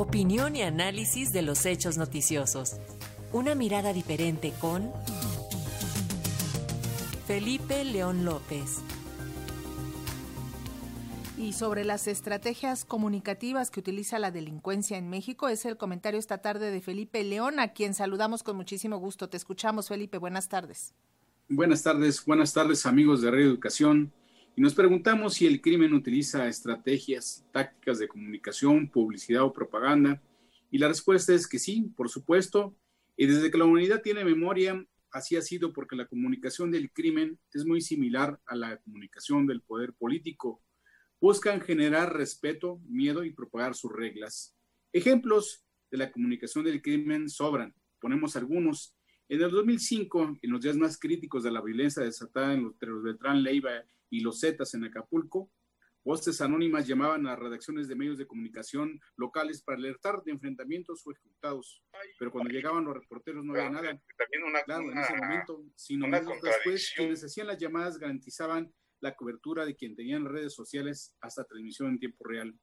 Opinión y análisis de los hechos noticiosos. Una mirada diferente con Felipe León López. Y sobre las estrategias comunicativas que utiliza la delincuencia en México es el comentario esta tarde de Felipe León, a quien saludamos con muchísimo gusto. Te escuchamos, Felipe. Buenas tardes. Buenas tardes, buenas tardes amigos de Reeducación. Y nos preguntamos si el crimen utiliza estrategias, tácticas de comunicación, publicidad o propaganda. Y la respuesta es que sí, por supuesto. Y desde que la humanidad tiene memoria, así ha sido porque la comunicación del crimen es muy similar a la comunicación del poder político. Buscan generar respeto, miedo y propagar sus reglas. Ejemplos de la comunicación del crimen sobran. Ponemos algunos. En el 2005, en los días más críticos de la violencia desatada entre los Beltrán Leiva y los Zetas en Acapulco, voces anónimas llamaban a redacciones de medios de comunicación locales para alertar de enfrentamientos o ejecutados. Pero cuando llegaban los reporteros no había nada. También una, claro, en ese momento, sino minutos después, quienes hacían las llamadas garantizaban la cobertura de quien tenían redes sociales hasta transmisión en tiempo real.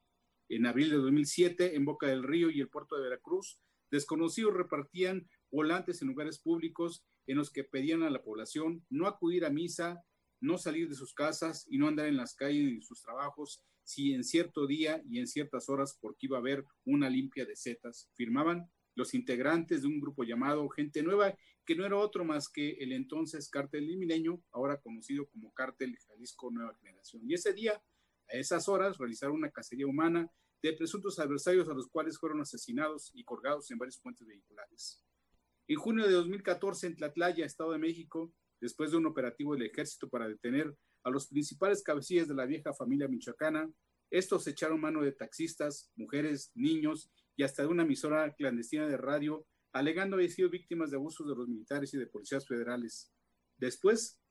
En abril de 2007, en Boca del Río y el puerto de Veracruz, desconocidos repartían volantes en lugares públicos en los que pedían a la población no acudir a misa, no salir de sus casas y no andar en las calles y sus trabajos si en cierto día y en ciertas horas porque iba a haber una limpia de setas. Firmaban los integrantes de un grupo llamado Gente Nueva, que no era otro más que el entonces Cártel Milenio, ahora conocido como Cártel Jalisco Nueva Generación. Y ese día, a esas horas, realizaron una cacería humana de presuntos adversarios a los cuales fueron asesinados y colgados en varios puentes vehiculares. En junio de 2014, en Tlatlaya, Estado de México, después de un operativo del ejército para detener a los principales cabecillas de la vieja familia michoacana, estos echaron mano de taxistas, mujeres, niños y hasta de una emisora clandestina de radio, alegando haber sido víctimas de abusos de los militares y de policías federales. Después,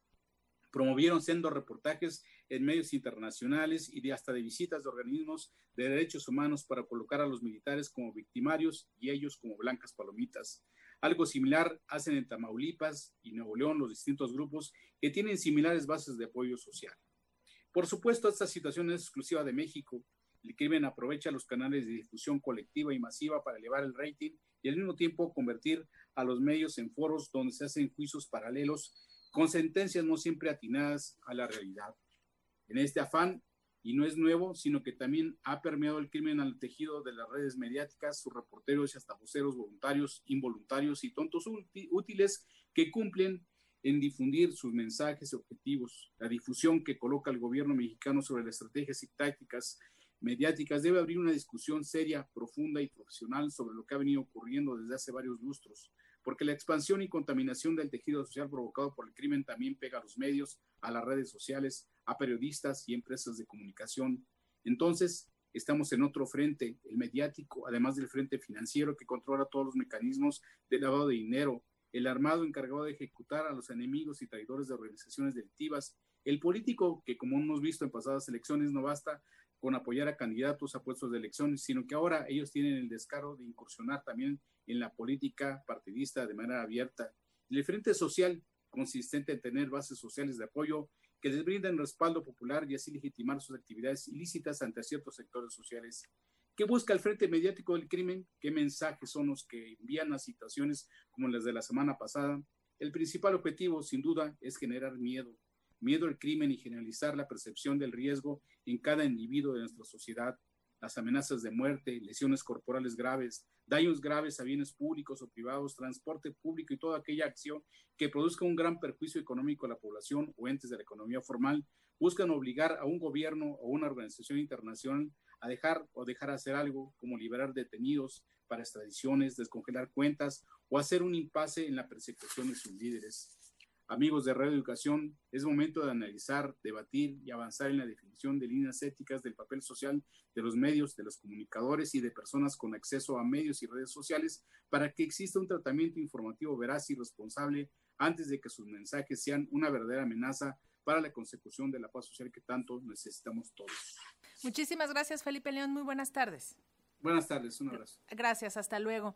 promovieron siendo reportajes en medios internacionales y de hasta de visitas de organismos de derechos humanos para colocar a los militares como victimarios y ellos como blancas palomitas. Algo similar hacen en Tamaulipas y Nuevo León los distintos grupos que tienen similares bases de apoyo social. Por supuesto, esta situación es exclusiva de México. El crimen aprovecha los canales de difusión colectiva y masiva para elevar el rating y al mismo tiempo convertir a los medios en foros donde se hacen juicios paralelos con sentencias no siempre atinadas a la realidad. En este afán, y no es nuevo, sino que también ha permeado el crimen al tejido de las redes mediáticas, sus reporteros y hasta voceros voluntarios, involuntarios y tontos útiles que cumplen en difundir sus mensajes y objetivos. La difusión que coloca el gobierno mexicano sobre las estrategias y tácticas mediáticas debe abrir una discusión seria, profunda y profesional sobre lo que ha venido ocurriendo desde hace varios lustros, porque la expansión y contaminación del tejido social provocado por el crimen también pega a los medios, a las redes sociales, a periodistas y empresas de comunicación. Entonces, estamos en otro frente, el mediático, además del frente financiero que controla todos los mecanismos de lavado de dinero, el armado encargado de ejecutar a los enemigos y traidores de organizaciones delictivas, el político que, como hemos visto en pasadas elecciones, no basta con apoyar a candidatos a puestos de elección, sino que ahora ellos tienen el descaro de incursionar también en la política partidista de manera abierta. El frente social, consistente en tener bases sociales de apoyo que les brinden respaldo popular y así legitimar sus actividades ilícitas ante ciertos sectores sociales. ¿Qué busca el Frente Mediático del Crimen? ¿Qué mensajes son los que envían a situaciones como las de la semana pasada? El principal objetivo, sin duda, es generar miedo, miedo al crimen y generalizar la percepción del riesgo en cada individuo de nuestra sociedad, las amenazas de muerte, lesiones corporales graves, daños graves a bienes públicos o privados, transporte público y toda aquella acción que produzca un gran perjuicio económico a la población o entes de la economía formal, buscan obligar a un gobierno o una organización internacional a dejar o dejar hacer algo como liberar detenidos para extradiciones, descongelar cuentas o hacer un impasse en la persecución de sus líderes. Amigos de Radio Educación, es momento de analizar, debatir y avanzar en la definición de líneas éticas del papel social de los medios, de los comunicadores y de personas con acceso a medios y redes sociales para que exista un tratamiento informativo veraz y responsable antes de que sus mensajes sean una verdadera amenaza para la consecución de la paz social que tanto necesitamos todos. Muchísimas gracias, Felipe León. Muy buenas tardes. Buenas tardes, un abrazo. Gracias, hasta luego.